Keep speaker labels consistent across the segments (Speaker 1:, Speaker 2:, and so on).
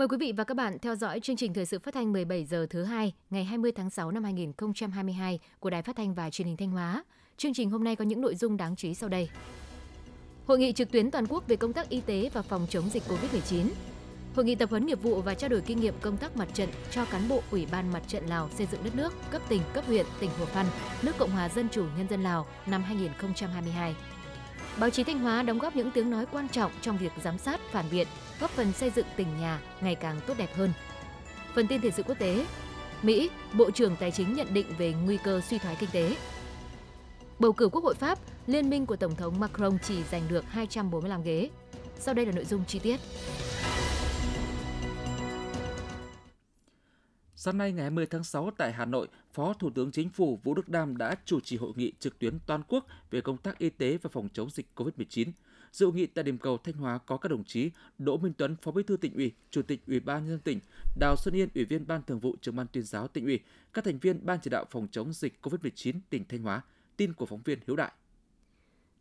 Speaker 1: Mời quý vị và các bạn theo dõi chương trình thời sự phát thanh 17 giờ thứ hai ngày 20 tháng 6 năm 2022 của Đài Phát thanh và Truyền hình Thanh Hóa. Chương trình hôm nay có những nội dung đáng chú ý sau đây. Hội nghị trực tuyến toàn quốc về công tác y tế và phòng chống dịch COVID-19. Hội nghị tập huấn nghiệp vụ và trao đổi kinh nghiệm công tác mặt trận cho cán bộ Ủy ban Mặt trận Lào xây dựng đất nước cấp tỉnh, cấp huyện, tỉnh Hồ Phan, nước Cộng hòa Dân chủ Nhân dân Lào năm 2022. Báo chí Thanh Hóa đóng góp những tiếng nói quan trọng trong việc giám sát, phản biện, góp phần xây dựng tỉnh nhà ngày càng tốt đẹp hơn. Phần tin thời sự quốc tế, Mỹ, Bộ trưởng Tài chính nhận định về nguy cơ suy thoái kinh tế. Bầu cử Quốc hội Pháp, liên minh của Tổng thống Macron chỉ giành được 245 ghế. Sau đây là nội dung chi tiết.
Speaker 2: Sáng nay ngày 20 tháng 6 tại Hà Nội, Phó Thủ tướng Chính phủ Vũ Đức Đam đã chủ trì hội nghị trực tuyến toàn quốc về công tác y tế và phòng chống dịch COVID-19. Dự hội nghị tại điểm cầu Thanh Hóa có các đồng chí Đỗ Minh Tuấn, Phó Bí thư tỉnh ủy, Chủ tịch Ủy ban nhân dân tỉnh, Đào Xuân Yên, Ủy viên Ban Thường vụ Trưởng ban Tuyên giáo tỉnh ủy, các thành viên Ban chỉ đạo phòng chống dịch COVID-19 tỉnh Thanh Hóa. Tin của phóng viên Hiếu Đại.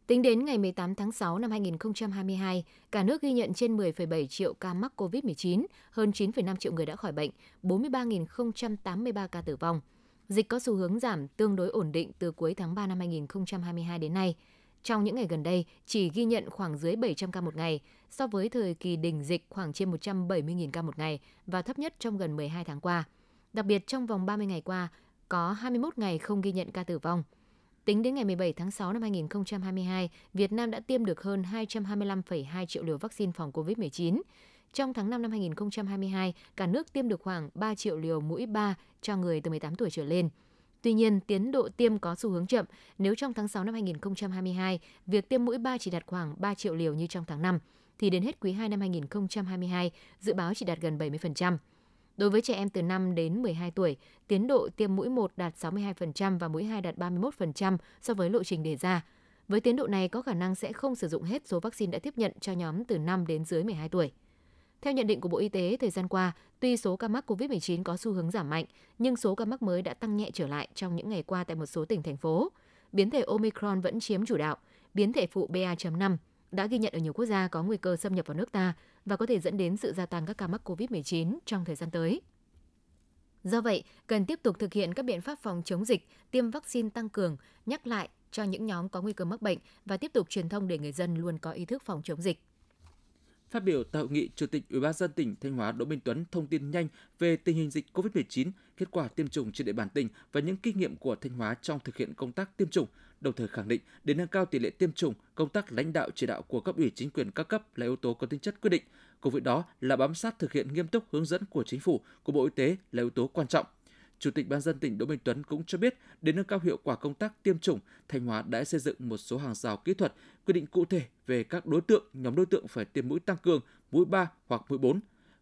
Speaker 1: Tính đến ngày 18 tháng 6 năm 2022, cả nước ghi nhận trên 10,7 triệu ca mắc COVID-19, hơn 9,5 triệu người đã khỏi bệnh, 43.083 ca tử vong. Dịch có xu hướng giảm tương đối ổn định từ cuối tháng 3 năm 2022 đến nay. Trong những ngày gần đây, chỉ ghi nhận khoảng dưới 700 ca một ngày, so với thời kỳ đỉnh dịch khoảng trên 170.000 ca một ngày và thấp nhất trong gần 12 tháng qua. Đặc biệt trong vòng 30 ngày qua, có 21 ngày không ghi nhận ca tử vong – Tính đến ngày 17 tháng 6 năm 2022, Việt Nam đã tiêm được hơn 225,2 triệu liều vaccine phòng COVID-19. Trong tháng 5 năm 2022, cả nước tiêm được khoảng 3 triệu liều mũi 3 cho người từ 18 tuổi trở lên. Tuy nhiên, tiến độ tiêm có xu hướng chậm. Nếu trong tháng 6 năm 2022, việc tiêm mũi 3 chỉ đạt khoảng 3 triệu liều như trong tháng 5, thì đến hết quý 2 năm 2022, dự báo chỉ đạt gần 70%. Đối với trẻ em từ 5 đến 12 tuổi, tiến độ tiêm mũi 1 đạt 62% và mũi 2 đạt 31% so với lộ trình đề ra. Với tiến độ này có khả năng sẽ không sử dụng hết số vaccine đã tiếp nhận cho nhóm từ 5 đến dưới 12 tuổi. Theo nhận định của Bộ Y tế, thời gian qua, tuy số ca mắc COVID-19 có xu hướng giảm mạnh, nhưng số ca mắc mới đã tăng nhẹ trở lại trong những ngày qua tại một số tỉnh thành phố. Biến thể Omicron vẫn chiếm chủ đạo, biến thể phụ BA.5 đã ghi nhận ở nhiều quốc gia có nguy cơ xâm nhập vào nước ta và có thể dẫn đến sự gia tăng các ca mắc COVID-19 trong thời gian tới. Do vậy, cần tiếp tục thực hiện các biện pháp phòng chống dịch, tiêm vaccine tăng cường, nhắc lại cho những nhóm có nguy cơ mắc bệnh và tiếp tục truyền thông để người dân luôn có ý thức phòng chống dịch.
Speaker 2: Phát biểu tại hội nghị, Chủ tịch Ủy ban dân tỉnh Thanh Hóa Đỗ Minh Tuấn thông tin nhanh về tình hình dịch COVID-19, kết quả tiêm chủng trên địa bàn tỉnh và những kinh nghiệm của Thanh Hóa trong thực hiện công tác tiêm chủng, đồng thời khẳng định để nâng cao tỷ lệ tiêm chủng, công tác lãnh đạo chỉ đạo của cấp ủy chính quyền các cấp là yếu tố có tính chất quyết định. Cùng với đó là bám sát thực hiện nghiêm túc hướng dẫn của chính phủ, của Bộ Y tế là yếu tố quan trọng. Chủ tịch Ban dân tỉnh Đỗ Minh Tuấn cũng cho biết, để nâng cao hiệu quả công tác tiêm chủng, Thanh Hóa đã xây dựng một số hàng rào kỹ thuật, quy định cụ thể về các đối tượng, nhóm đối tượng phải tiêm mũi tăng cường, mũi 3 hoặc mũi 4.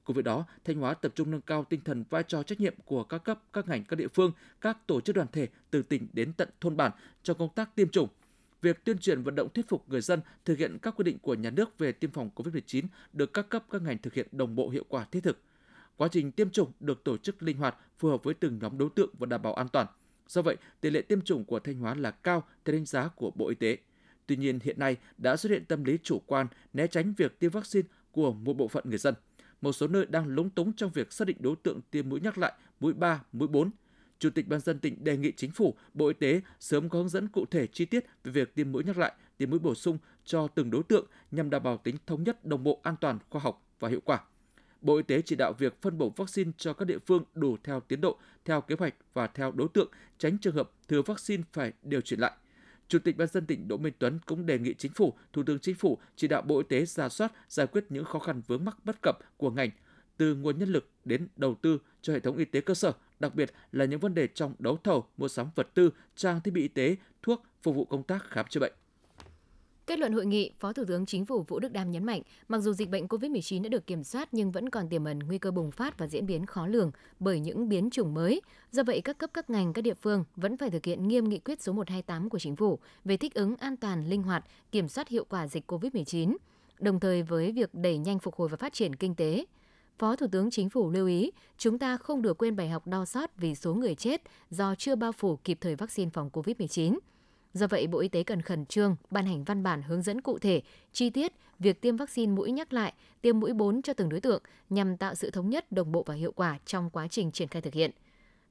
Speaker 2: Cùng với đó, Thanh Hóa tập trung nâng cao tinh thần vai trò trách nhiệm của các cấp, các ngành, các địa phương, các tổ chức đoàn thể từ tỉnh đến tận thôn bản trong công tác tiêm chủng. Việc tuyên truyền vận động thuyết phục người dân thực hiện các quy định của nhà nước về tiêm phòng COVID-19 được các cấp các ngành thực hiện đồng bộ hiệu quả thiết thực. Quá trình tiêm chủng được tổ chức linh hoạt, phù hợp với từng nhóm đối tượng và đảm bảo an toàn. Do vậy, tỷ lệ tiêm chủng của Thanh Hóa là cao theo đánh giá của Bộ Y tế. Tuy nhiên, hiện nay đã xuất hiện tâm lý chủ quan, né tránh việc tiêm vaccine của một bộ phận người dân. Một số nơi đang lúng túng trong việc xác định đối tượng tiêm mũi nhắc lại, mũi 3, mũi 4. Chủ tịch Ban dân tỉnh đề nghị Chính phủ, Bộ Y tế sớm có hướng dẫn cụ thể chi tiết về việc tiêm mũi nhắc lại, tiêm mũi bổ sung cho từng đối tượng nhằm đảm bảo tính thống nhất, đồng bộ, an toàn, khoa học và hiệu quả. Bộ Y tế chỉ đạo việc phân bổ vaccine cho các địa phương đủ theo tiến độ, theo kế hoạch và theo đối tượng, tránh trường hợp thừa vaccine phải điều chuyển lại. Chủ tịch Ban dân tỉnh Đỗ Minh Tuấn cũng đề nghị Chính phủ, Thủ tướng Chính phủ chỉ đạo Bộ Y tế ra soát, giải quyết những khó khăn vướng mắc bất cập của ngành, từ nguồn nhân lực đến đầu tư cho hệ thống y tế cơ sở, đặc biệt là những vấn đề trong đấu thầu, mua sắm vật tư, trang thiết bị y tế, thuốc phục vụ công tác khám chữa bệnh.
Speaker 1: Kết luận hội nghị, Phó Thủ tướng Chính phủ Vũ Đức Đam nhấn mạnh, mặc dù dịch bệnh COVID-19 đã được kiểm soát nhưng vẫn còn tiềm ẩn nguy cơ bùng phát và diễn biến khó lường bởi những biến chủng mới. Do vậy, các cấp các ngành, các địa phương vẫn phải thực hiện nghiêm nghị quyết số 128 của Chính phủ về thích ứng an toàn, linh hoạt, kiểm soát hiệu quả dịch COVID-19, đồng thời với việc đẩy nhanh phục hồi và phát triển kinh tế. Phó Thủ tướng Chính phủ lưu ý, chúng ta không được quên bài học đau xót vì số người chết do chưa bao phủ kịp thời vaccine phòng COVID-19 Do vậy, Bộ Y tế cần khẩn trương ban hành văn bản hướng dẫn cụ thể, chi tiết việc tiêm vaccine mũi nhắc lại, tiêm mũi 4 cho từng đối tượng nhằm tạo sự thống nhất, đồng bộ và hiệu quả trong quá trình triển khai thực hiện.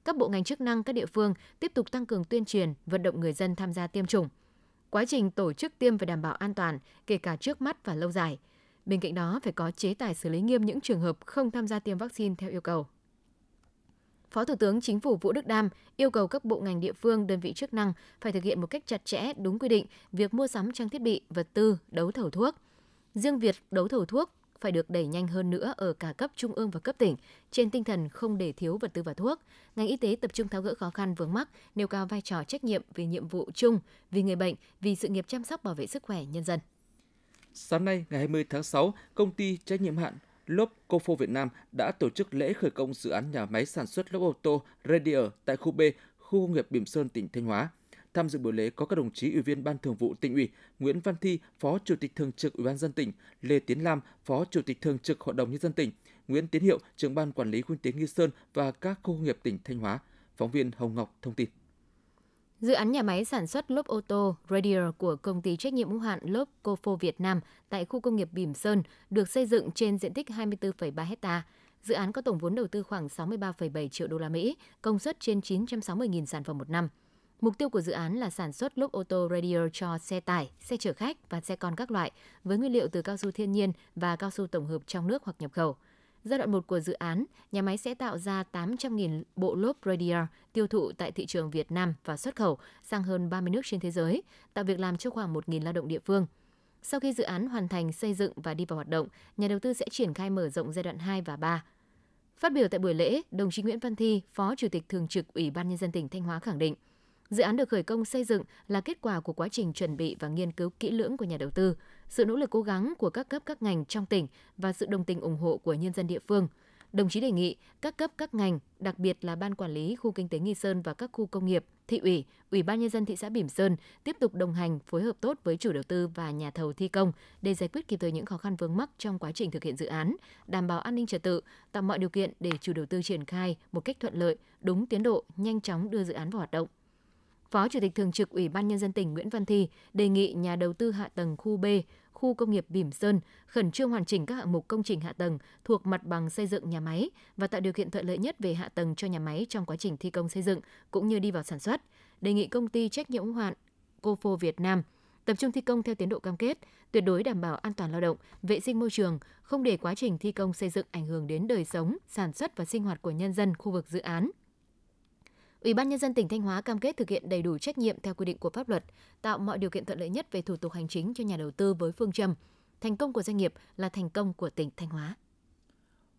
Speaker 1: Các bộ ngành chức năng các địa phương tiếp tục tăng cường tuyên truyền, vận động người dân tham gia tiêm chủng. Quá trình tổ chức tiêm phải đảm bảo an toàn, kể cả trước mắt và lâu dài. Bên cạnh đó, phải có chế tài xử lý nghiêm những trường hợp không tham gia tiêm vaccine theo yêu cầu. Phó Thủ tướng Chính phủ Vũ Đức Đam yêu cầu các bộ ngành địa phương, đơn vị chức năng phải thực hiện một cách chặt chẽ, đúng quy định việc mua sắm trang thiết bị, vật tư, đấu thầu thuốc. Riêng việc đấu thầu thuốc phải được đẩy nhanh hơn nữa ở cả cấp trung ương và cấp tỉnh, trên tinh thần không để thiếu vật tư và thuốc. Ngành y tế tập trung tháo gỡ khó khăn vướng mắc, nêu cao vai trò trách nhiệm vì nhiệm vụ chung, vì người bệnh, vì sự nghiệp chăm sóc bảo vệ sức khỏe nhân dân.
Speaker 2: Sáng nay, ngày 20 tháng 6, công ty trách nhiệm hạn Lốp Cofo Việt Nam đã tổ chức lễ khởi công dự án nhà máy sản xuất lốp ô tô Radier tại khu B, khu công nghiệp Bỉm Sơn, tỉnh Thanh Hóa. Tham dự buổi lễ có các đồng chí Ủy viên Ban Thường vụ tỉnh ủy, Nguyễn Văn Thi, Phó Chủ tịch Thường trực Ủy ban dân tỉnh, Lê Tiến Lam, Phó Chủ tịch Thường trực Hội đồng nhân dân tỉnh, Nguyễn Tiến Hiệu, trưởng ban quản lý khu kinh tế Nghi Sơn và các khu công nghiệp tỉnh Thanh Hóa. Phóng viên Hồng Ngọc thông tin.
Speaker 1: Dự án nhà máy sản xuất lốp ô tô Radier của công ty trách nhiệm hữu hạn lốp Cofo Việt Nam tại khu công nghiệp Bỉm Sơn được xây dựng trên diện tích 24,3 hecta. Dự án có tổng vốn đầu tư khoảng 63,7 triệu đô la Mỹ, công suất trên 960.000 sản phẩm một năm. Mục tiêu của dự án là sản xuất lốp ô tô radial cho xe tải, xe chở khách và xe con các loại với nguyên liệu từ cao su thiên nhiên và cao su tổng hợp trong nước hoặc nhập khẩu. Giai đoạn 1 của dự án, nhà máy sẽ tạo ra 800.000 bộ lốp radial tiêu thụ tại thị trường Việt Nam và xuất khẩu sang hơn 30 nước trên thế giới, tạo việc làm cho khoảng 1.000 lao động địa phương. Sau khi dự án hoàn thành xây dựng và đi vào hoạt động, nhà đầu tư sẽ triển khai mở rộng giai đoạn 2 và 3. Phát biểu tại buổi lễ, đồng chí Nguyễn Văn Thi, Phó Chủ tịch Thường trực Ủy ban Nhân dân tỉnh Thanh Hóa khẳng định, Dự án được khởi công xây dựng là kết quả của quá trình chuẩn bị và nghiên cứu kỹ lưỡng của nhà đầu tư, sự nỗ lực cố gắng của các cấp các ngành trong tỉnh và sự đồng tình ủng hộ của nhân dân địa phương. Đồng chí đề nghị các cấp các ngành, đặc biệt là ban quản lý khu kinh tế Nghi Sơn và các khu công nghiệp, thị ủy, ủy ban nhân dân thị xã Bỉm Sơn tiếp tục đồng hành, phối hợp tốt với chủ đầu tư và nhà thầu thi công để giải quyết kịp thời những khó khăn vướng mắc trong quá trình thực hiện dự án, đảm bảo an ninh trật tự, tạo mọi điều kiện để chủ đầu tư triển khai một cách thuận lợi, đúng tiến độ, nhanh chóng đưa dự án vào hoạt động. Phó Chủ tịch Thường trực Ủy ban Nhân dân tỉnh Nguyễn Văn Thi đề nghị nhà đầu tư hạ tầng khu B, khu công nghiệp Bỉm Sơn khẩn trương hoàn chỉnh các hạng mục công trình hạ tầng thuộc mặt bằng xây dựng nhà máy và tạo điều kiện thuận lợi nhất về hạ tầng cho nhà máy trong quá trình thi công xây dựng cũng như đi vào sản xuất. Đề nghị công ty trách nhiệm hữu hạn Cofo Việt Nam tập trung thi công theo tiến độ cam kết, tuyệt đối đảm bảo an toàn lao động, vệ sinh môi trường, không để quá trình thi công xây dựng ảnh hưởng đến đời sống, sản xuất và sinh hoạt của nhân dân khu vực dự án. Ủy ban nhân dân tỉnh Thanh Hóa cam kết thực hiện đầy đủ trách nhiệm theo quy định của pháp luật, tạo mọi điều kiện thuận lợi nhất về thủ tục hành chính cho nhà đầu tư với phương châm thành công của doanh nghiệp là thành công của tỉnh Thanh Hóa.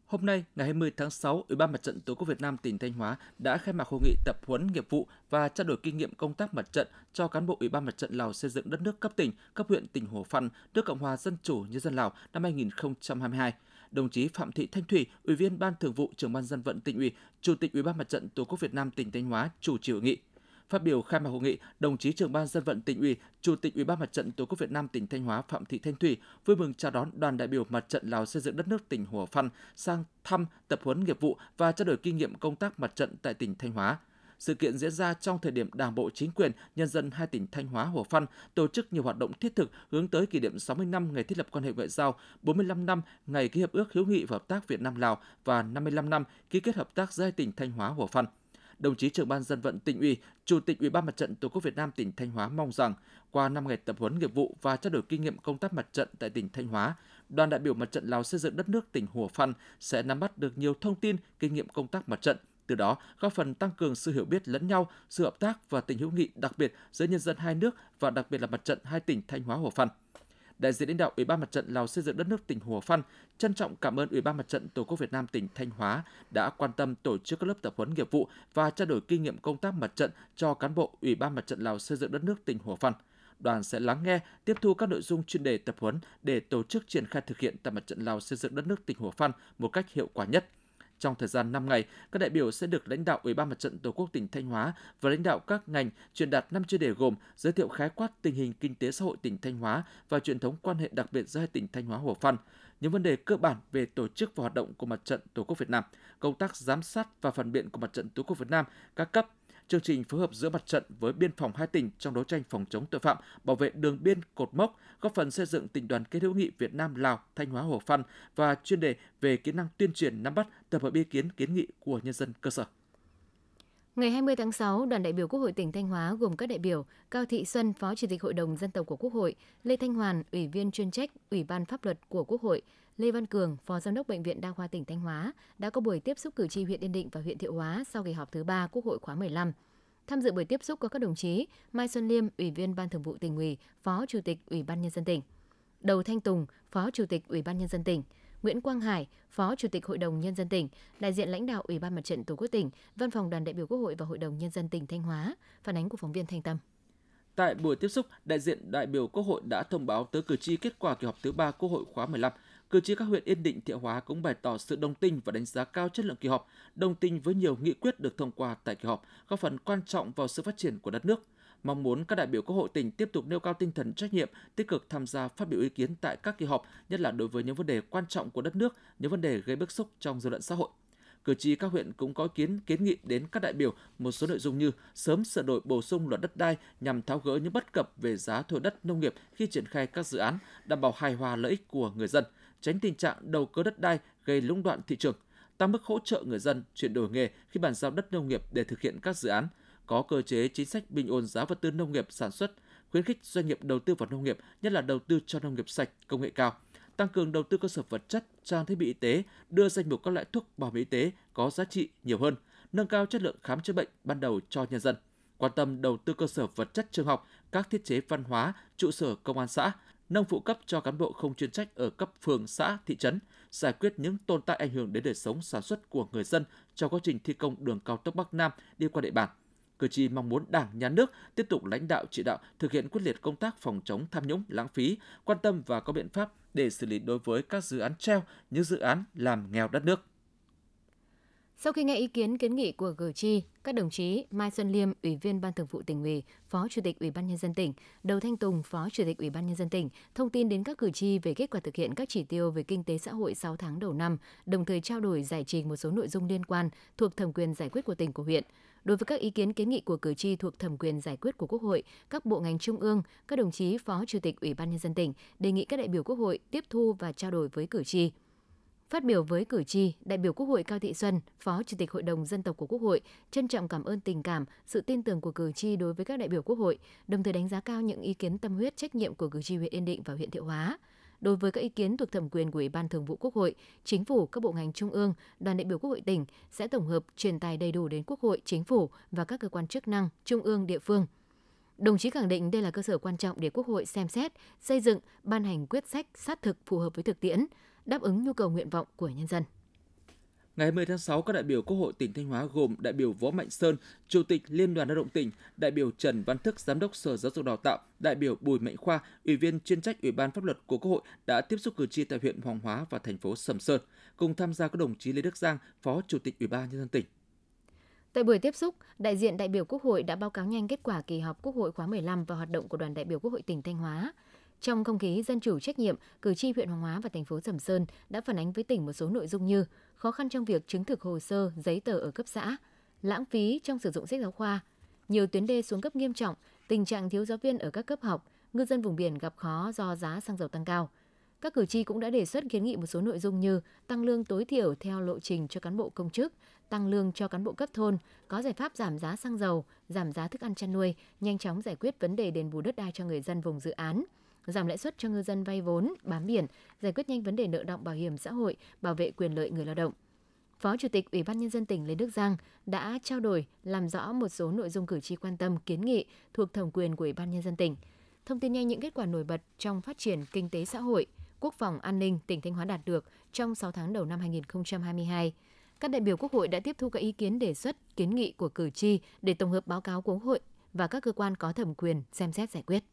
Speaker 2: Hôm nay, ngày 20 tháng 6, Ủy ban Mặt trận Tổ quốc Việt Nam tỉnh Thanh Hóa đã khai mạc hội nghị tập huấn nghiệp vụ và trao đổi kinh nghiệm công tác mặt trận cho cán bộ Ủy ban Mặt trận Lào xây dựng đất nước cấp tỉnh, cấp huyện tỉnh Hồ Phan, nước Cộng hòa Dân chủ Nhân dân Lào năm 2022 đồng chí Phạm Thị Thanh Thủy, Ủy viên Ban Thường vụ Trưởng ban Dân vận tỉnh ủy, Chủ tịch Ủy ban Mặt trận Tổ quốc Việt Nam tỉnh Thanh Hóa chủ trì hội nghị. Phát biểu khai mạc hội nghị, đồng chí trưởng ban dân vận tỉnh ủy, chủ tịch Ủy ban Mặt trận Tổ quốc Việt Nam tỉnh Thanh Hóa Phạm Thị Thanh Thủy vui mừng chào đón đoàn đại biểu Mặt trận Lào xây dựng đất nước tỉnh Hủa Phăn sang thăm, tập huấn nghiệp vụ và trao đổi kinh nghiệm công tác mặt trận tại tỉnh Thanh Hóa. Sự kiện diễn ra trong thời điểm Đảng bộ chính quyền, nhân dân hai tỉnh Thanh Hóa, Hồ Phan tổ chức nhiều hoạt động thiết thực hướng tới kỷ niệm 60 năm ngày thiết lập quan hệ ngoại giao, 45 năm ngày ký hiệp ước hữu nghị và hợp tác Việt Nam Lào và 55 năm ký kết hợp tác giữa hai tỉnh Thanh Hóa, Hồ Phan đồng chí trưởng ban dân vận tỉnh ủy, chủ tịch ủy ban mặt trận tổ quốc Việt Nam tỉnh Thanh Hóa mong rằng qua 5 ngày tập huấn nghiệp vụ và trao đổi kinh nghiệm công tác mặt trận tại tỉnh Thanh Hóa, đoàn đại biểu mặt trận Lào xây dựng đất nước tỉnh Hồ Phan sẽ nắm bắt được nhiều thông tin, kinh nghiệm công tác mặt trận, từ đó góp phần tăng cường sự hiểu biết lẫn nhau, sự hợp tác và tình hữu nghị đặc biệt giữa nhân dân hai nước và đặc biệt là mặt trận hai tỉnh Thanh Hóa Hồ Phan. Đại diện lãnh đạo Ủy ban Mặt trận Lào xây dựng đất nước tỉnh Hồ Phan trân trọng cảm ơn Ủy ban Mặt trận Tổ quốc Việt Nam tỉnh Thanh Hóa đã quan tâm tổ chức các lớp tập huấn nghiệp vụ và trao đổi kinh nghiệm công tác mặt trận cho cán bộ Ủy ban Mặt trận Lào xây dựng đất nước tỉnh Hồ Phan đoàn sẽ lắng nghe, tiếp thu các nội dung chuyên đề tập huấn để tổ chức triển khai thực hiện tại mặt trận Lào xây dựng đất nước tỉnh Hồ Phan một cách hiệu quả nhất. Trong thời gian 5 ngày, các đại biểu sẽ được lãnh đạo Ủy ban Mặt trận Tổ quốc tỉnh Thanh Hóa và lãnh đạo các ngành truyền đạt 5 chuyên đề gồm giới thiệu khái quát tình hình kinh tế xã hội tỉnh Thanh Hóa và truyền thống quan hệ đặc biệt giữa hai tỉnh Thanh Hóa Hồ Phan, những vấn đề cơ bản về tổ chức và hoạt động của Mặt trận Tổ quốc Việt Nam, công tác giám sát và phản biện của Mặt trận Tổ quốc Việt Nam các cấp, chương trình phối hợp giữa mặt trận với biên phòng hai tỉnh trong đấu tranh phòng chống tội phạm, bảo vệ đường biên cột mốc, góp phần xây dựng tình đoàn kết hữu nghị Việt Nam Lào, Thanh Hóa Hồ Phan và chuyên đề về kỹ năng tuyên truyền nắm bắt, tập hợp ý kiến kiến nghị của nhân dân cơ sở.
Speaker 1: Ngày 20 tháng 6, đoàn đại biểu Quốc hội tỉnh Thanh Hóa gồm các đại biểu Cao Thị Xuân, Phó Chủ tịch Hội đồng Dân tộc của Quốc hội, Lê Thanh Hoàn, Ủy viên chuyên trách Ủy ban Pháp luật của Quốc hội, Lê Văn Cường, Phó Giám đốc Bệnh viện Đa khoa tỉnh Thanh Hóa đã có buổi tiếp xúc cử tri huyện Yên Định và huyện Thiệu Hóa sau kỳ họp thứ 3 Quốc hội khóa 15. Tham dự buổi tiếp xúc có các đồng chí Mai Xuân Liêm, Ủy viên Ban Thường vụ tỉnh ủy, Phó Chủ tịch Ủy ban nhân dân tỉnh, Đầu Thanh Tùng, Phó Chủ tịch Ủy ban nhân dân tỉnh, Nguyễn Quang Hải, Phó Chủ tịch Hội đồng Nhân dân tỉnh, đại diện lãnh đạo Ủy ban Mặt trận Tổ quốc tỉnh, Văn phòng đoàn đại biểu Quốc hội và Hội đồng Nhân dân tỉnh Thanh Hóa. Phản ánh của phóng viên Thanh Tâm.
Speaker 2: Tại buổi tiếp xúc, đại diện đại biểu Quốc hội đã thông báo tới cử tri kết quả kỳ họp thứ 3 Quốc hội khóa 15. Cử tri các huyện Yên Định, Thiệu Hóa cũng bày tỏ sự đồng tình và đánh giá cao chất lượng kỳ họp, đồng tình với nhiều nghị quyết được thông qua tại kỳ họp, góp phần quan trọng vào sự phát triển của đất nước mong muốn các đại biểu Quốc hội tỉnh tiếp tục nêu cao tinh thần trách nhiệm, tích cực tham gia phát biểu ý kiến tại các kỳ họp, nhất là đối với những vấn đề quan trọng của đất nước, những vấn đề gây bức xúc trong dư luận xã hội. Cử tri các huyện cũng có kiến kiến nghị đến các đại biểu một số nội dung như sớm sửa đổi bổ sung luật đất đai nhằm tháo gỡ những bất cập về giá thuê đất nông nghiệp khi triển khai các dự án, đảm bảo hài hòa lợi ích của người dân, tránh tình trạng đầu cơ đất đai gây lũng đoạn thị trường, tăng mức hỗ trợ người dân chuyển đổi nghề khi bàn giao đất nông nghiệp để thực hiện các dự án, có cơ chế chính sách bình ổn giá vật tư nông nghiệp sản xuất, khuyến khích doanh nghiệp đầu tư vào nông nghiệp, nhất là đầu tư cho nông nghiệp sạch, công nghệ cao, tăng cường đầu tư cơ sở vật chất, trang thiết bị y tế, đưa danh mục các loại thuốc bảo vệ y tế có giá trị nhiều hơn, nâng cao chất lượng khám chữa bệnh ban đầu cho nhân dân, quan tâm đầu tư cơ sở vật chất trường học, các thiết chế văn hóa, trụ sở công an xã, nâng phụ cấp cho cán bộ không chuyên trách ở cấp phường, xã, thị trấn, giải quyết những tồn tại ảnh hưởng đến đời sống sản xuất của người dân trong quá trình thi công đường cao tốc Bắc Nam đi qua địa bàn Cử tri mong muốn Đảng, Nhà nước tiếp tục lãnh đạo chỉ đạo thực hiện quyết liệt công tác phòng chống tham nhũng, lãng phí, quan tâm và có biện pháp để xử lý đối với các dự án treo, những dự án làm nghèo đất nước.
Speaker 1: Sau khi nghe ý kiến kiến nghị của cử tri, các đồng chí Mai Xuân Liêm, Ủy viên Ban Thường vụ tỉnh ủy, Phó Chủ tịch Ủy ban nhân dân tỉnh, Đầu Thanh Tùng, Phó Chủ tịch Ủy ban nhân dân tỉnh thông tin đến các cử tri về kết quả thực hiện các chỉ tiêu về kinh tế xã hội 6 tháng đầu năm, đồng thời trao đổi giải trình một số nội dung liên quan thuộc thẩm quyền giải quyết của tỉnh của huyện. Đối với các ý kiến kiến nghị của cử tri thuộc thẩm quyền giải quyết của Quốc hội, các bộ ngành trung ương, các đồng chí Phó Chủ tịch Ủy ban nhân dân tỉnh đề nghị các đại biểu Quốc hội tiếp thu và trao đổi với cử tri. Phát biểu với cử tri, đại biểu Quốc hội Cao Thị Xuân, Phó Chủ tịch Hội đồng Dân tộc của Quốc hội, trân trọng cảm ơn tình cảm, sự tin tưởng của cử tri đối với các đại biểu Quốc hội, đồng thời đánh giá cao những ý kiến tâm huyết trách nhiệm của cử tri huyện Yên Định và huyện Thiệu Hóa. Đối với các ý kiến thuộc thẩm quyền của Ủy ban Thường vụ Quốc hội, Chính phủ, các bộ ngành trung ương, đoàn đại biểu Quốc hội tỉnh sẽ tổng hợp truyền tài đầy đủ đến Quốc hội, Chính phủ và các cơ quan chức năng, trung ương, địa phương. Đồng chí khẳng định đây là cơ sở quan trọng để Quốc hội xem xét, xây dựng, ban hành quyết sách sát thực phù hợp với thực tiễn, đáp ứng nhu cầu nguyện vọng của nhân dân.
Speaker 2: Ngày 10 tháng 6, các đại biểu Quốc hội tỉnh Thanh Hóa gồm đại biểu Võ Mạnh Sơn, Chủ tịch Liên đoàn Lao động tỉnh, đại biểu Trần Văn Thức, Giám đốc Sở Giáo dục Đào tạo, đại biểu Bùi Mạnh Khoa, Ủy viên chuyên trách Ủy ban pháp luật của Quốc hội đã tiếp xúc cử tri tại huyện Hoàng Hóa và thành phố Sầm Sơn, cùng tham gia các đồng chí Lê Đức Giang, Phó Chủ tịch Ủy ban nhân dân tỉnh.
Speaker 1: Tại buổi tiếp xúc, đại diện đại biểu Quốc hội đã báo cáo nhanh kết quả kỳ họp Quốc hội khóa 15 và hoạt động của đoàn đại biểu Quốc hội tỉnh Thanh Hóa. Trong không khí dân chủ trách nhiệm, cử tri huyện Hoàng Hóa và thành phố Sầm Sơn đã phản ánh với tỉnh một số nội dung như khó khăn trong việc chứng thực hồ sơ, giấy tờ ở cấp xã, lãng phí trong sử dụng sách giáo khoa, nhiều tuyến đê xuống cấp nghiêm trọng, tình trạng thiếu giáo viên ở các cấp học, ngư dân vùng biển gặp khó do giá xăng dầu tăng cao. Các cử tri cũng đã đề xuất kiến nghị một số nội dung như tăng lương tối thiểu theo lộ trình cho cán bộ công chức, tăng lương cho cán bộ cấp thôn, có giải pháp giảm giá xăng dầu, giảm giá thức ăn chăn nuôi, nhanh chóng giải quyết vấn đề đền bù đất đai cho người dân vùng dự án – giảm lãi suất cho ngư dân vay vốn, bám biển, giải quyết nhanh vấn đề nợ động bảo hiểm xã hội, bảo vệ quyền lợi người lao động. Phó Chủ tịch Ủy ban Nhân dân tỉnh Lê Đức Giang đã trao đổi, làm rõ một số nội dung cử tri quan tâm kiến nghị thuộc thẩm quyền của Ủy ban Nhân dân tỉnh. Thông tin nhanh những kết quả nổi bật trong phát triển kinh tế xã hội, quốc phòng an ninh tỉnh Thanh Hóa đạt được trong 6 tháng đầu năm 2022. Các đại biểu Quốc hội đã tiếp thu các ý kiến đề xuất, kiến nghị của cử tri để tổng hợp báo cáo Quốc hội và các cơ quan có thẩm quyền xem xét giải quyết.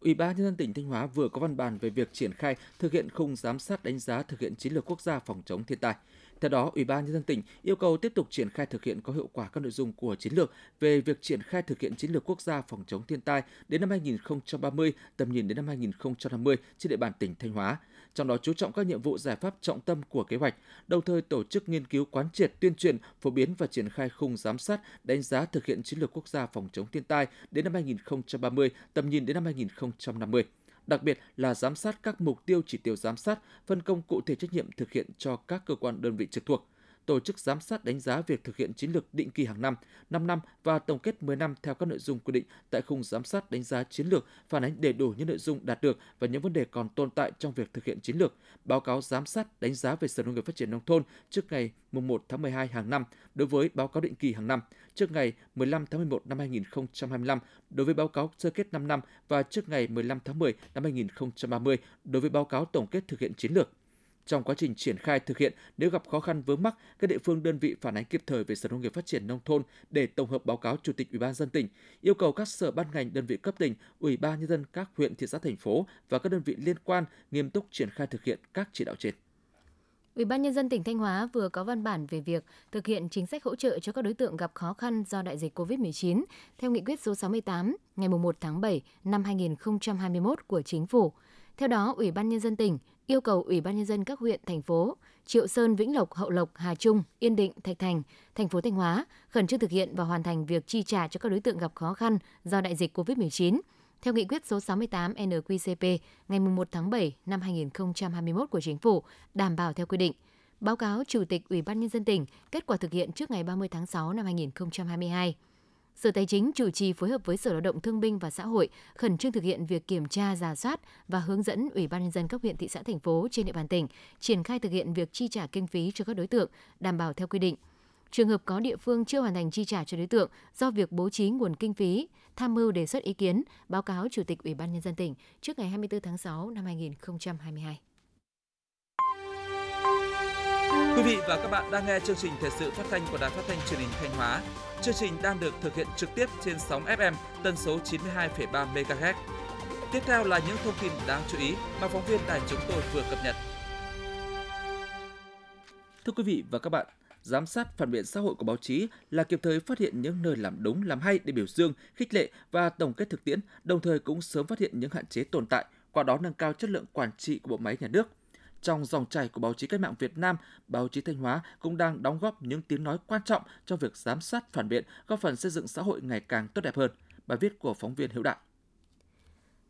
Speaker 2: Ủy ban nhân dân tỉnh Thanh Hóa vừa có văn bản về việc triển khai thực hiện khung giám sát đánh giá thực hiện chiến lược quốc gia phòng chống thiên tai. Theo đó, Ủy ban nhân dân tỉnh yêu cầu tiếp tục triển khai thực hiện có hiệu quả các nội dung của chiến lược về việc triển khai thực hiện chiến lược quốc gia phòng chống thiên tai đến năm 2030, tầm nhìn đến năm 2050 trên địa bàn tỉnh Thanh Hóa trong đó chú trọng các nhiệm vụ giải pháp trọng tâm của kế hoạch, đồng thời tổ chức nghiên cứu quán triệt tuyên truyền, phổ biến và triển khai khung giám sát, đánh giá thực hiện chiến lược quốc gia phòng chống thiên tai đến năm 2030, tầm nhìn đến năm 2050 đặc biệt là giám sát các mục tiêu chỉ tiêu giám sát, phân công cụ thể trách nhiệm thực hiện cho các cơ quan đơn vị trực thuộc tổ chức giám sát đánh giá việc thực hiện chiến lược định kỳ hàng năm, 5 năm và tổng kết 10 năm theo các nội dung quy định tại khung giám sát đánh giá chiến lược, phản ánh đầy đủ những nội dung đạt được và những vấn đề còn tồn tại trong việc thực hiện chiến lược, báo cáo giám sát đánh giá về Sở Nông nghiệp Phát triển nông thôn trước ngày 1 tháng 12 hàng năm đối với báo cáo định kỳ hàng năm, trước ngày 15 tháng 11 năm 2025 đối với báo cáo sơ kết 5 năm và trước ngày 15 tháng 10 năm 2030 đối với báo cáo tổng kết thực hiện chiến lược trong quá trình triển khai thực hiện, nếu gặp khó khăn vướng mắc, các địa phương đơn vị phản ánh kịp thời về Sở Nông nghiệp Phát triển nông thôn để tổng hợp báo cáo Chủ tịch Ủy ban dân tỉnh, yêu cầu các sở ban ngành đơn vị cấp tỉnh, Ủy ban nhân dân các huyện thị xã thành phố và các đơn vị liên quan nghiêm túc triển khai thực hiện các chỉ đạo trên.
Speaker 1: Ủy ban nhân dân tỉnh Thanh Hóa vừa có văn bản về việc thực hiện chính sách hỗ trợ cho các đối tượng gặp khó khăn do đại dịch COVID-19 theo nghị quyết số 68 ngày 1 tháng 7 năm 2021 của chính phủ. Theo đó, Ủy ban nhân dân tỉnh yêu cầu Ủy ban nhân dân các huyện, thành phố Triệu Sơn, Vĩnh Lộc, Hậu Lộc, Hà Trung, Yên Định, Thạch Thành, thành phố Thanh Hóa khẩn trương thực hiện và hoàn thành việc chi trả cho các đối tượng gặp khó khăn do đại dịch COVID-19 theo nghị quyết số 68 NQCP ngày 1 tháng 7 năm 2021 của Chính phủ, đảm bảo theo quy định. Báo cáo Chủ tịch Ủy ban Nhân dân tỉnh kết quả thực hiện trước ngày 30 tháng 6 năm 2022. Sở Tài chính chủ trì phối hợp với Sở Lao động Thương binh và Xã hội khẩn trương thực hiện việc kiểm tra, giả soát và hướng dẫn Ủy ban nhân dân các huyện, thị xã, thành phố trên địa bàn tỉnh triển khai thực hiện việc chi trả kinh phí cho các đối tượng đảm bảo theo quy định. Trường hợp có địa phương chưa hoàn thành chi trả cho đối tượng do việc bố trí nguồn kinh phí, tham mưu đề xuất ý kiến, báo cáo Chủ tịch Ủy ban nhân dân tỉnh trước ngày 24 tháng 6 năm 2022.
Speaker 2: Quý vị và các bạn đang nghe chương trình thời sự phát thanh của Đài Phát thanh Truyền hình Thanh Hóa. Chương trình đang được thực hiện trực tiếp trên sóng FM tần số 92,3 MHz. Tiếp theo là những thông tin đáng chú ý mà phóng viên đài chúng tôi vừa cập nhật. Thưa quý vị và các bạn, giám sát phản biện xã hội của báo chí là kịp thời phát hiện những nơi làm đúng, làm hay để biểu dương, khích lệ và tổng kết thực tiễn, đồng thời cũng sớm phát hiện những hạn chế tồn tại, qua đó nâng cao chất lượng quản trị của bộ máy nhà nước. Trong dòng chảy của báo chí cách mạng Việt Nam, báo chí Thanh Hóa cũng đang đóng góp những tiếng nói quan trọng trong việc giám sát phản biện, góp phần xây dựng xã hội ngày càng tốt đẹp hơn. Bài viết của phóng viên Hiếu Đại.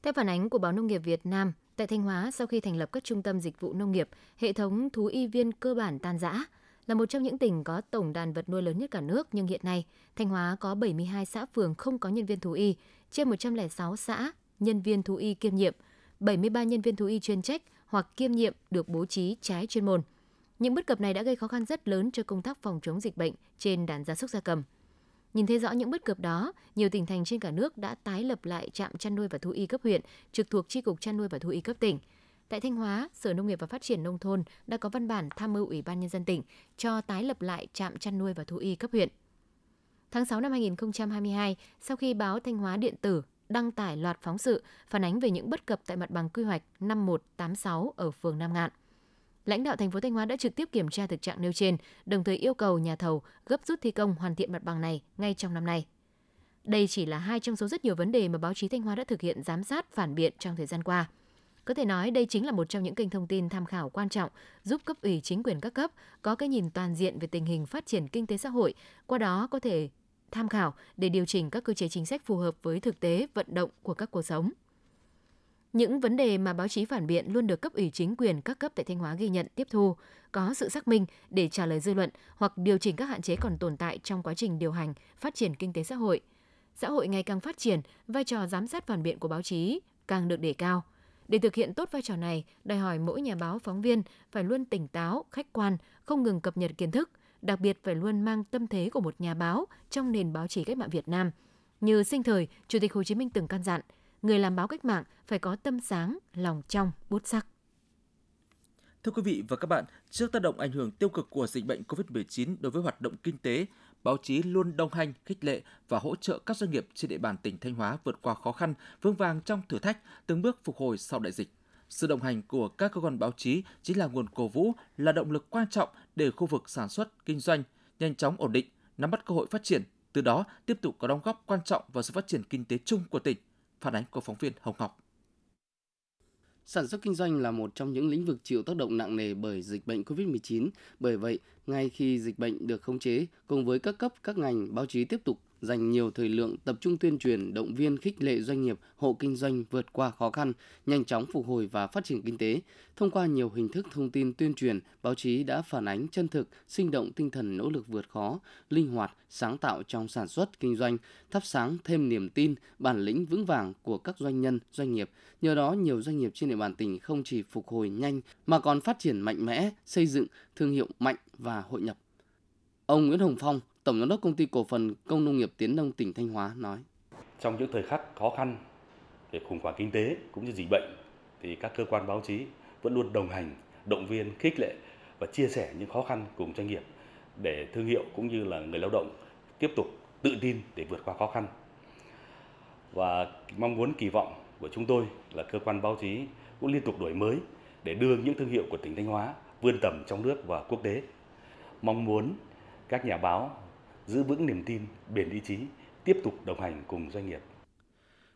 Speaker 1: Theo phản ánh của báo Nông nghiệp Việt Nam, tại Thanh Hóa sau khi thành lập các trung tâm dịch vụ nông nghiệp, hệ thống thú y viên cơ bản tan rã. Là một trong những tỉnh có tổng đàn vật nuôi lớn nhất cả nước, nhưng hiện nay Thanh Hóa có 72 xã phường không có nhân viên thú y, trên 106 xã nhân viên thú y kiêm nhiệm, 73 nhân viên thú y chuyên trách hoặc kiêm nhiệm được bố trí trái chuyên môn. Những bất cập này đã gây khó khăn rất lớn cho công tác phòng chống dịch bệnh trên đàn gia súc gia cầm. Nhìn thấy rõ những bất cập đó, nhiều tỉnh thành trên cả nước đã tái lập lại trạm chăn nuôi và thú y cấp huyện trực thuộc Chi cục chăn nuôi và thú y cấp tỉnh. Tại Thanh Hóa, Sở Nông nghiệp và Phát triển nông thôn đã có văn bản tham mưu Ủy ban nhân dân tỉnh cho tái lập lại trạm chăn nuôi và thú y cấp huyện. Tháng 6 năm 2022, sau khi báo Thanh Hóa điện tử đăng tải loạt phóng sự phản ánh về những bất cập tại mặt bằng quy hoạch 5186 ở phường Nam Ngạn. Lãnh đạo thành phố Thanh Hóa đã trực tiếp kiểm tra thực trạng nêu trên, đồng thời yêu cầu nhà thầu gấp rút thi công hoàn thiện mặt bằng này ngay trong năm nay. Đây chỉ là hai trong số rất nhiều vấn đề mà báo chí Thanh Hóa đã thực hiện giám sát phản biện trong thời gian qua. Có thể nói đây chính là một trong những kênh thông tin tham khảo quan trọng giúp cấp ủy chính quyền các cấp có cái nhìn toàn diện về tình hình phát triển kinh tế xã hội, qua đó có thể tham khảo để điều chỉnh các cơ chế chính sách phù hợp với thực tế vận động của các cuộc sống. Những vấn đề mà báo chí phản biện luôn được cấp ủy chính quyền các cấp tại Thanh Hóa ghi nhận, tiếp thu, có sự xác minh để trả lời dư luận hoặc điều chỉnh các hạn chế còn tồn tại trong quá trình điều hành, phát triển kinh tế xã hội. Xã hội ngày càng phát triển, vai trò giám sát phản biện của báo chí càng được đề cao. Để thực hiện tốt vai trò này, đòi hỏi mỗi nhà báo phóng viên phải luôn tỉnh táo, khách quan, không ngừng cập nhật kiến thức, đặc biệt phải luôn mang tâm thế của một nhà báo trong nền báo chí cách mạng Việt Nam. Như sinh thời, Chủ tịch Hồ Chí Minh từng căn dặn, người làm báo cách mạng phải có tâm sáng, lòng trong, bút sắc.
Speaker 2: Thưa quý vị và các bạn, trước tác động ảnh hưởng tiêu cực của dịch bệnh COVID-19 đối với hoạt động kinh tế, báo chí luôn đồng hành, khích lệ và hỗ trợ các doanh nghiệp trên địa bàn tỉnh Thanh Hóa vượt qua khó khăn, vững vàng trong thử thách, từng bước phục hồi sau đại dịch. Sự đồng hành của các cơ quan báo chí chính là nguồn cổ vũ, là động lực quan trọng để khu vực sản xuất, kinh doanh nhanh chóng ổn định, nắm bắt cơ hội phát triển, từ đó tiếp tục có đóng góp quan trọng vào sự phát triển kinh tế chung của tỉnh. Phản ánh của phóng viên Hồng Ngọc.
Speaker 3: Sản xuất kinh doanh là một trong những lĩnh vực chịu tác động nặng nề bởi dịch bệnh COVID-19. Bởi vậy, ngay khi dịch bệnh được khống chế, cùng với các cấp, các ngành, báo chí tiếp tục dành nhiều thời lượng tập trung tuyên truyền, động viên khích lệ doanh nghiệp, hộ kinh doanh vượt qua khó khăn, nhanh chóng phục hồi và phát triển kinh tế. Thông qua nhiều hình thức thông tin tuyên truyền, báo chí đã phản ánh chân thực, sinh động tinh thần nỗ lực vượt khó, linh hoạt, sáng tạo trong sản xuất kinh doanh, thắp sáng thêm niềm tin, bản lĩnh vững vàng của các doanh nhân, doanh nghiệp. Nhờ đó, nhiều doanh nghiệp trên địa bàn tỉnh không chỉ phục hồi nhanh mà còn phát triển mạnh mẽ, xây dựng thương hiệu mạnh và hội nhập. Ông Nguyễn Hồng Phong, Tổng giám đốc công ty cổ phần Công nông nghiệp Tiến Đông tỉnh Thanh Hóa nói:
Speaker 4: Trong những thời khắc khó khăn về khủng hoảng kinh tế cũng như dịch bệnh thì các cơ quan báo chí vẫn luôn đồng hành, động viên, khích lệ và chia sẻ những khó khăn cùng doanh nghiệp để thương hiệu cũng như là người lao động tiếp tục tự tin để vượt qua khó khăn. Và mong muốn kỳ vọng của chúng tôi là cơ quan báo chí cũng liên tục đổi mới để đưa những thương hiệu của tỉnh Thanh Hóa vươn tầm trong nước và quốc tế. Mong muốn các nhà báo giữ vững niềm tin, bền ý chí, tiếp tục đồng hành cùng doanh nghiệp.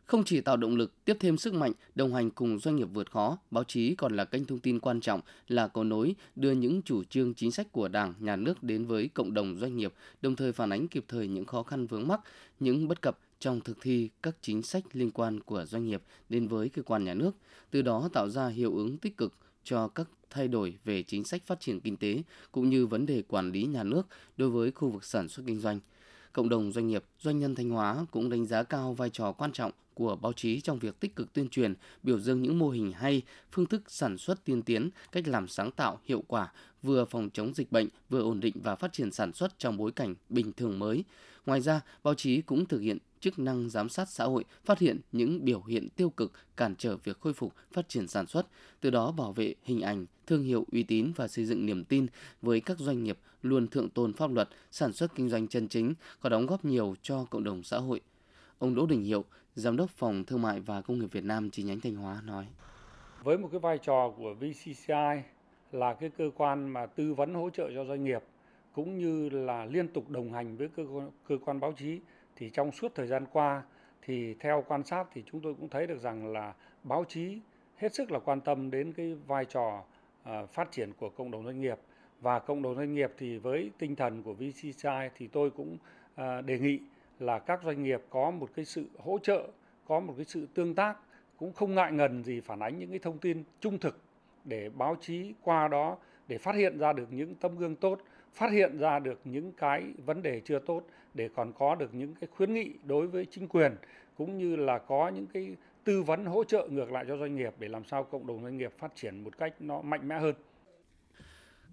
Speaker 3: Không chỉ tạo động lực, tiếp thêm sức mạnh, đồng hành cùng doanh nghiệp vượt khó, báo chí còn là kênh thông tin quan trọng, là cầu nối đưa những chủ trương chính sách của Đảng, Nhà nước đến với cộng đồng doanh nghiệp, đồng thời phản ánh kịp thời những khó khăn vướng mắc, những bất cập trong thực thi các chính sách liên quan của doanh nghiệp đến với cơ quan nhà nước, từ đó tạo ra hiệu ứng tích cực cho các thay đổi về chính sách phát triển kinh tế cũng như vấn đề quản lý nhà nước đối với khu vực sản xuất kinh doanh. Cộng đồng doanh nghiệp, doanh nhân Thanh Hóa cũng đánh giá cao vai trò quan trọng của báo chí trong việc tích cực tuyên truyền, biểu dương những mô hình hay, phương thức sản xuất tiên tiến, cách làm sáng tạo, hiệu quả, vừa phòng chống dịch bệnh, vừa ổn định và phát triển sản xuất trong bối cảnh bình thường mới. Ngoài ra, báo chí cũng thực hiện chức năng giám sát xã hội, phát hiện những biểu hiện tiêu cực cản trở việc khôi phục phát triển sản xuất, từ đó bảo vệ hình ảnh, thương hiệu uy tín và xây dựng niềm tin với các doanh nghiệp luôn thượng tôn pháp luật, sản xuất kinh doanh chân chính, có đóng góp nhiều cho cộng đồng xã hội. Ông Đỗ Đình Hiệu, Giám đốc Phòng Thương mại và Công nghiệp Việt Nam chi nhánh Thanh Hóa nói.
Speaker 5: Với một cái vai trò của VCCI là cái cơ quan mà tư vấn hỗ trợ cho doanh nghiệp cũng như là liên tục đồng hành với cơ quan, cơ quan báo chí. Thì trong suốt thời gian qua thì theo quan sát thì chúng tôi cũng thấy được rằng là báo chí hết sức là quan tâm đến cái vai trò uh, phát triển của cộng đồng doanh nghiệp. Và cộng đồng doanh nghiệp thì với tinh thần của VCCI thì tôi cũng uh, đề nghị là các doanh nghiệp có một cái sự hỗ trợ, có một cái sự tương tác cũng không ngại ngần gì phản ánh những cái thông tin trung thực để báo chí qua đó để phát hiện ra được những tấm gương tốt, phát hiện ra được những cái vấn đề chưa tốt, để còn có được những cái khuyến nghị đối với chính quyền, cũng như là có những cái tư vấn hỗ trợ ngược lại cho doanh nghiệp để làm sao cộng đồng doanh nghiệp phát triển một cách nó mạnh mẽ hơn.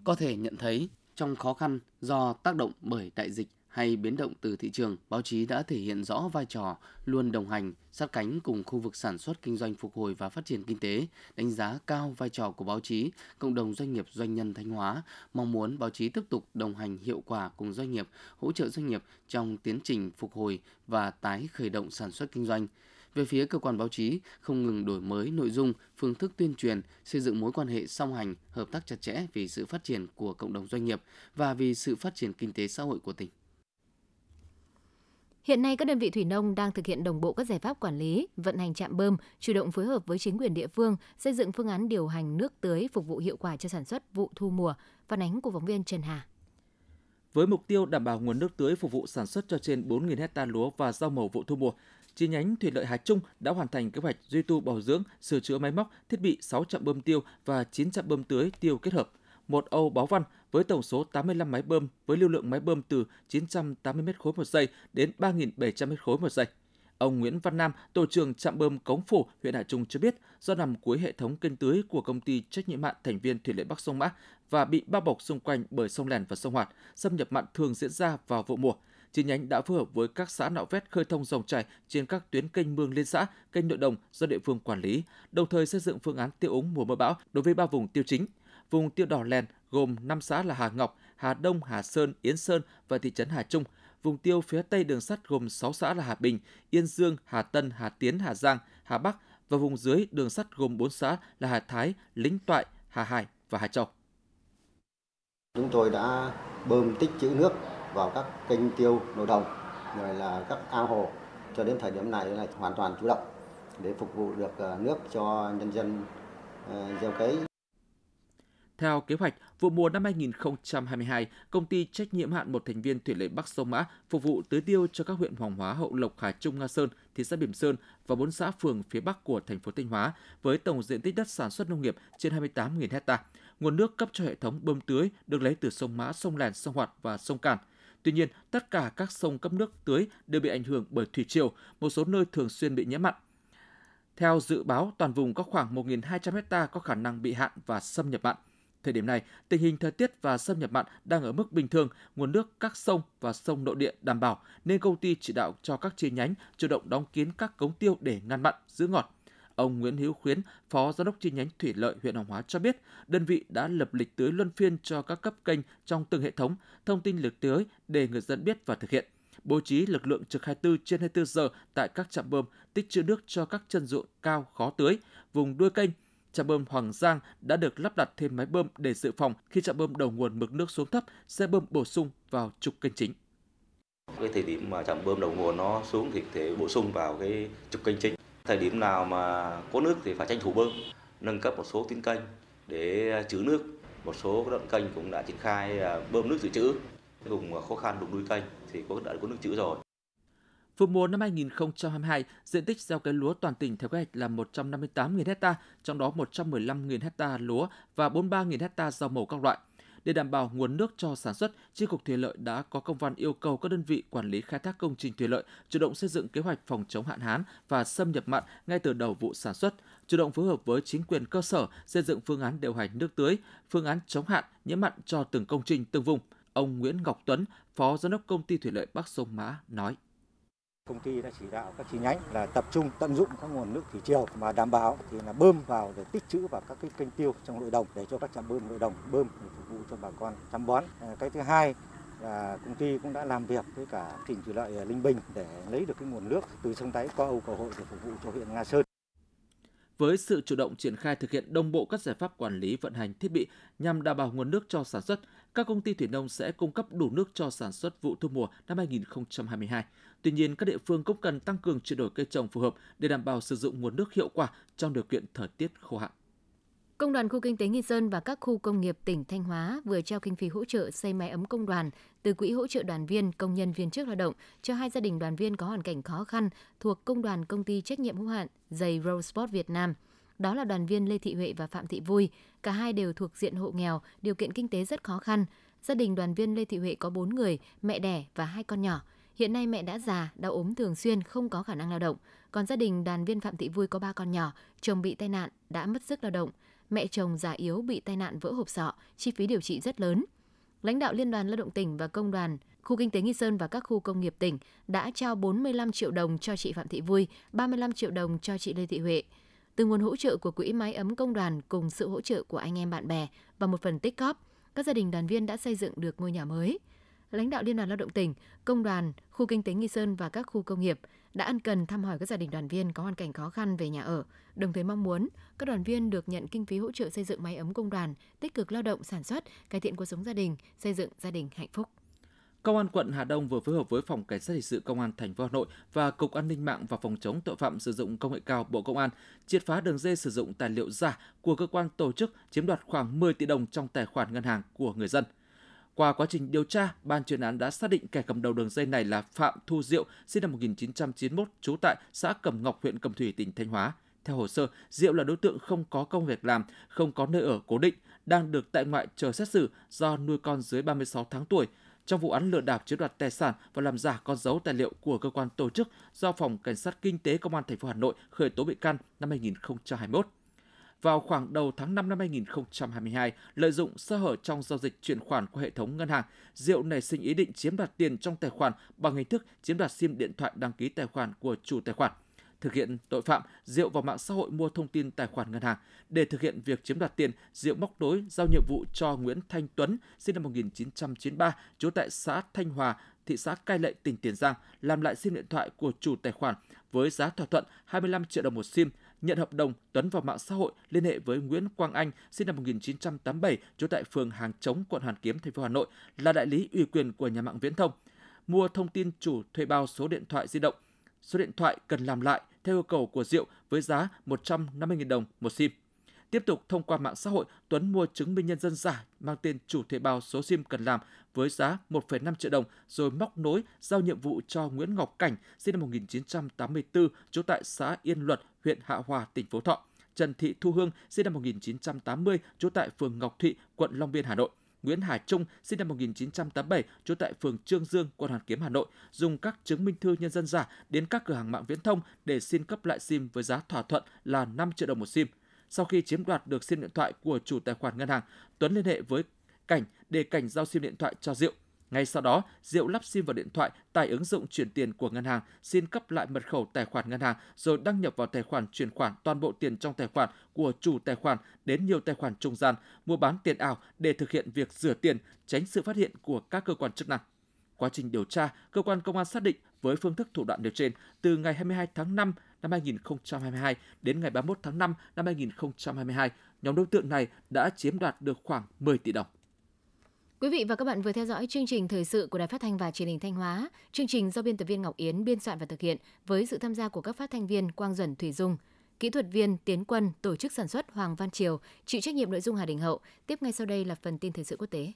Speaker 3: Có thể nhận thấy trong khó khăn do tác động bởi đại dịch hay biến động từ thị trường, báo chí đã thể hiện rõ vai trò luôn đồng hành, sát cánh cùng khu vực sản xuất kinh doanh phục hồi và phát triển kinh tế, đánh giá cao vai trò của báo chí, cộng đồng doanh nghiệp doanh nhân Thanh Hóa, mong muốn báo chí tiếp tục đồng hành hiệu quả cùng doanh nghiệp, hỗ trợ doanh nghiệp trong tiến trình phục hồi và tái khởi động sản xuất kinh doanh. Về phía cơ quan báo chí, không ngừng đổi mới nội dung, phương thức tuyên truyền, xây dựng mối quan hệ song hành, hợp tác chặt chẽ vì sự phát triển của cộng đồng doanh nghiệp và vì sự phát triển kinh tế xã hội của tỉnh.
Speaker 1: Hiện nay các đơn vị thủy nông đang thực hiện đồng bộ các giải pháp quản lý, vận hành trạm bơm, chủ động phối hợp với chính quyền địa phương, xây dựng phương án điều hành nước tưới phục vụ hiệu quả cho sản xuất vụ thu mùa. Phản ánh của phóng viên Trần Hà.
Speaker 2: Với mục tiêu đảm bảo nguồn nước tưới phục vụ sản xuất cho trên 4.000 hecta lúa và rau màu vụ thu mùa, chi nhánh thủy lợi Hà Trung đã hoàn thành kế hoạch duy tu bảo dưỡng, sửa chữa máy móc, thiết bị 6 trạm bơm tiêu và 9 trạm bơm tưới tiêu kết hợp, một Âu Báo Văn với tổng số 85 máy bơm với lưu lượng máy bơm từ 980 m khối một giây đến 3.700 m khối một giây. Ông Nguyễn Văn Nam, tổ trưởng trạm bơm Cống Phủ, huyện Hà Trung cho biết, do nằm cuối hệ thống kênh tưới của công ty trách nhiệm hạn thành viên thủy lợi Bắc sông Mã và bị bao bọc xung quanh bởi sông Lèn và sông Hoạt, xâm nhập mặn thường diễn ra vào vụ mùa. Chi nhánh đã phối hợp với các xã nạo vét khơi thông dòng chảy trên các tuyến kênh mương liên xã, kênh nội đồng do địa phương quản lý, đồng thời xây dựng phương án tiêu úng mùa mưa bão đối với ba vùng tiêu chính. Vùng tiêu đỏ lèn gồm 5 xã là Hà Ngọc, Hà Đông, Hà Sơn, Yến Sơn và thị trấn Hà Trung. Vùng tiêu phía tây đường sắt gồm 6 xã là Hà Bình, Yên Dương, Hà Tân, Hà Tiến, Hà Giang, Hà Bắc và vùng dưới đường sắt gồm 4 xã là Hà Thái, Lính Toại, Hà Hải và Hà Châu.
Speaker 6: Chúng tôi đã bơm tích trữ nước vào các kênh tiêu nội đồng, rồi là các ao hồ cho đến thời điểm này là hoàn toàn chủ động để phục vụ được ờ, nước cho nhân dân ờ, gieo cấy.
Speaker 2: Theo kế hoạch, vụ mùa năm 2022, công ty trách nhiệm hạn một thành viên thủy lợi Bắc Sông Mã phục vụ tưới tiêu cho các huyện Hoàng Hóa, Hậu Lộc, Hà Trung, Nga Sơn, thị xã Bỉm Sơn và bốn xã phường phía Bắc của thành phố Thanh Hóa với tổng diện tích đất sản xuất nông nghiệp trên 28.000 ha. Nguồn nước cấp cho hệ thống bơm tưới được lấy từ sông Mã, sông Lèn, sông Hoạt và sông Cản Tuy nhiên, tất cả các sông cấp nước tưới đều bị ảnh hưởng bởi thủy triều, một số nơi thường xuyên bị nhiễm mặn. Theo dự báo, toàn vùng có khoảng 1.200 hecta có khả năng bị hạn và xâm nhập mặn. Thời điểm này, tình hình thời tiết và xâm nhập mặn đang ở mức bình thường, nguồn nước các sông và sông nội địa đảm bảo nên công ty chỉ đạo cho các chi nhánh chủ động đóng kín các cống tiêu để ngăn mặn, giữ ngọt. Ông Nguyễn Hữu Khuyến, Phó Giám đốc chi nhánh Thủy lợi huyện Hoàng Hóa cho biết, đơn vị đã lập lịch tưới luân phiên cho các cấp kênh trong từng hệ thống, thông tin lịch tưới để người dân biết và thực hiện. Bố trí lực lượng trực 24 trên 24 giờ tại các trạm bơm, tích trữ nước cho các chân ruộng cao khó tưới, vùng đuôi kênh, trạm bơm Hoàng Giang đã được lắp đặt thêm máy bơm để dự phòng khi trạm bơm đầu nguồn mực nước xuống thấp sẽ bơm bổ sung vào trục kênh chính.
Speaker 7: Cái thời điểm mà trạm bơm đầu nguồn nó xuống thì thể bổ sung vào cái trục kênh chính. Thời điểm nào mà có nước thì phải tranh thủ bơm, nâng cấp một số tuyến kênh để à, trữ nước. Một số đoạn kênh cũng đã triển khai à, bơm nước dự trữ. Vùng à, khó khăn vùng đuôi kênh thì có đã có nước trữ rồi.
Speaker 2: Vụ mùa năm 2022, diện tích gieo cấy lúa toàn tỉnh theo kế hoạch là 158.000 ha, trong đó 115.000 ha lúa và 43.000 ha rau màu các loại. Để đảm bảo nguồn nước cho sản xuất, Chi cục Thủy lợi đã có công văn yêu cầu các đơn vị quản lý khai thác công trình thủy lợi chủ động xây dựng kế hoạch phòng chống hạn hán và xâm nhập mặn ngay từ đầu vụ sản xuất, chủ động phối hợp với chính quyền cơ sở xây dựng phương án điều hành nước tưới, phương án chống hạn, nhiễm mặn cho từng công trình, từng vùng. Ông Nguyễn Ngọc Tuấn, Phó Giám đốc Công ty Thủy lợi Bắc Sông Mã nói
Speaker 8: công ty đã chỉ đạo các chi nhánh là tập trung tận dụng các nguồn nước thủy triều mà đảm bảo thì là bơm vào để tích trữ vào các cái kênh tiêu trong nội đồng để cho các trạm bơm nội đồng bơm để phục vụ cho bà con chăm bón. À, cái thứ hai là công ty cũng đã làm việc với cả tỉnh thủy lợi Linh Bình để lấy được cái nguồn nước từ sông Đáy qua âu cầu hội để phục vụ cho huyện Nga Sơn.
Speaker 2: Với sự chủ động triển khai thực hiện đồng bộ các giải pháp quản lý vận hành thiết bị nhằm đảm bảo nguồn nước cho sản xuất, các công ty thủy nông sẽ cung cấp đủ nước cho sản xuất vụ thu mùa năm 2022. Tuy nhiên, các địa phương cũng cần tăng cường chuyển đổi cây trồng phù hợp để đảm bảo sử dụng nguồn nước hiệu quả trong điều kiện thời tiết khô hạn.
Speaker 1: Công đoàn khu kinh tế Nghi Sơn và các khu công nghiệp tỉnh Thanh Hóa vừa trao kinh phí hỗ trợ xây máy ấm công đoàn từ quỹ hỗ trợ đoàn viên, công nhân viên chức lao động cho hai gia đình đoàn viên có hoàn cảnh khó khăn thuộc công đoàn công ty trách nhiệm hữu hạn giày Rose Việt Nam. Đó là đoàn viên Lê Thị Huệ và Phạm Thị Vui. Cả hai đều thuộc diện hộ nghèo, điều kiện kinh tế rất khó khăn. Gia đình đoàn viên Lê Thị Huệ có 4 người, mẹ đẻ và hai con nhỏ. Hiện nay mẹ đã già, đau ốm thường xuyên, không có khả năng lao động. Còn gia đình đoàn viên Phạm Thị Vui có ba con nhỏ, chồng bị tai nạn, đã mất sức lao động. Mẹ chồng già yếu bị tai nạn vỡ hộp sọ, chi phí điều trị rất lớn. Lãnh đạo Liên đoàn Lao động tỉnh và Công đoàn Khu Kinh tế Nghi Sơn và các khu công nghiệp tỉnh đã trao 45 triệu đồng cho chị Phạm Thị Vui, 35 triệu đồng cho chị Lê Thị Huệ. Từ nguồn hỗ trợ của Quỹ Máy ấm Công đoàn cùng sự hỗ trợ của anh em bạn bè và một phần tích góp, các gia đình đoàn viên đã xây dựng được ngôi nhà mới lãnh đạo Liên đoàn Lao động tỉnh, công đoàn, khu kinh tế Nghi Sơn và các khu công nghiệp đã ân cần thăm hỏi các gia đình đoàn viên có hoàn cảnh khó khăn về nhà ở, đồng thời mong muốn các đoàn viên được nhận kinh phí hỗ trợ xây dựng máy ấm công đoàn, tích cực lao động sản xuất, cải thiện cuộc sống gia đình, xây dựng gia đình hạnh phúc.
Speaker 2: Công an quận Hà Đông vừa phối hợp với Phòng Cảnh sát hình sự Công an thành phố Hà Nội và Cục An ninh mạng và Phòng chống tội phạm sử dụng công nghệ cao Bộ Công an triệt phá đường dây sử dụng tài liệu giả của cơ quan tổ chức chiếm đoạt khoảng 10 tỷ đồng trong tài khoản ngân hàng của người dân. Qua quá trình điều tra, ban chuyên án đã xác định kẻ cầm đầu đường dây này là Phạm Thu Diệu, sinh năm 1991, trú tại xã Cẩm Ngọc, huyện Cẩm Thủy, tỉnh Thanh Hóa. Theo hồ sơ, Diệu là đối tượng không có công việc làm, không có nơi ở cố định, đang được tại ngoại chờ xét xử do nuôi con dưới 36 tháng tuổi. Trong vụ án lừa đảo chiếm đoạt tài sản và làm giả con dấu tài liệu của cơ quan tổ chức do Phòng Cảnh sát Kinh tế Công an thành phố Hà Nội khởi tố bị can năm 2021 vào khoảng đầu tháng 5 năm 2022, lợi dụng sơ hở trong giao dịch chuyển khoản qua hệ thống ngân hàng, Diệu nảy sinh ý định chiếm đoạt tiền trong tài khoản bằng hình thức chiếm đoạt SIM điện thoại đăng ký tài khoản của chủ tài khoản. Thực hiện tội phạm, Diệu vào mạng xã hội mua thông tin tài khoản ngân hàng. Để thực hiện việc chiếm đoạt tiền, Diệu móc đối giao nhiệm vụ cho Nguyễn Thanh Tuấn, sinh năm 1993, trú tại xã Thanh Hòa, thị xã Cai Lệ, tỉnh Tiền Giang, làm lại SIM điện thoại của chủ tài khoản với giá thỏa thuận 25 triệu đồng một SIM Nhận hợp đồng, Tuấn vào mạng xã hội liên hệ với Nguyễn Quang Anh, sinh năm 1987, trú tại phường Hàng Chống, quận Hoàn Kiếm, thành phố Hà Nội, là đại lý ủy quyền của nhà mạng Viễn thông. Mua thông tin chủ thuê bao số điện thoại di động, số điện thoại cần làm lại theo yêu cầu của Diệu với giá 150.000 đồng một SIM. Tiếp tục thông qua mạng xã hội, Tuấn mua chứng minh nhân dân giả mang tên chủ thuê bao số SIM cần làm với giá 1,5 triệu đồng rồi móc nối giao nhiệm vụ cho Nguyễn Ngọc Cảnh, sinh năm 1984, trú tại xã Yên Luật, huyện Hạ Hòa, tỉnh Phú Thọ. Trần Thị Thu Hương, sinh năm 1980, trú tại phường Ngọc Thụy, quận Long Biên, Hà Nội. Nguyễn Hải Trung, sinh năm 1987, trú tại phường Trương Dương, quận Hoàn Kiếm, Hà Nội, dùng các chứng minh thư nhân dân giả đến các cửa hàng mạng viễn thông để xin cấp lại SIM với giá thỏa thuận là 5 triệu đồng một SIM. Sau khi chiếm đoạt được SIM điện thoại của chủ tài khoản ngân hàng, Tuấn liên hệ với Cảnh để Cảnh giao SIM điện thoại cho Diệu. Ngay sau đó, Diệu lắp SIM vào điện thoại, tải ứng dụng chuyển tiền của ngân hàng, xin cấp lại mật khẩu tài khoản ngân hàng rồi đăng nhập vào tài khoản chuyển khoản toàn bộ tiền trong tài khoản của chủ tài khoản đến nhiều tài khoản trung gian, mua bán tiền ảo để thực hiện việc rửa tiền, tránh sự phát hiện của các cơ quan chức năng. Quá trình điều tra, cơ quan công an xác định với phương thức thủ đoạn nêu trên, từ ngày 22 tháng 5 năm 2022 đến ngày 31 tháng 5 năm 2022, nhóm đối tượng này đã chiếm đoạt được khoảng 10 tỷ đồng.
Speaker 1: Quý vị và các bạn vừa theo dõi chương trình thời sự của Đài Phát thanh và Truyền hình Thanh Hóa. Chương trình do biên tập viên Ngọc Yến biên soạn và thực hiện với sự tham gia của các phát thanh viên Quang Duẩn Thủy Dung, kỹ thuật viên Tiến Quân, tổ chức sản xuất Hoàng Văn Triều, chịu trách nhiệm nội dung Hà Đình Hậu. Tiếp ngay sau đây là phần tin thời sự quốc tế.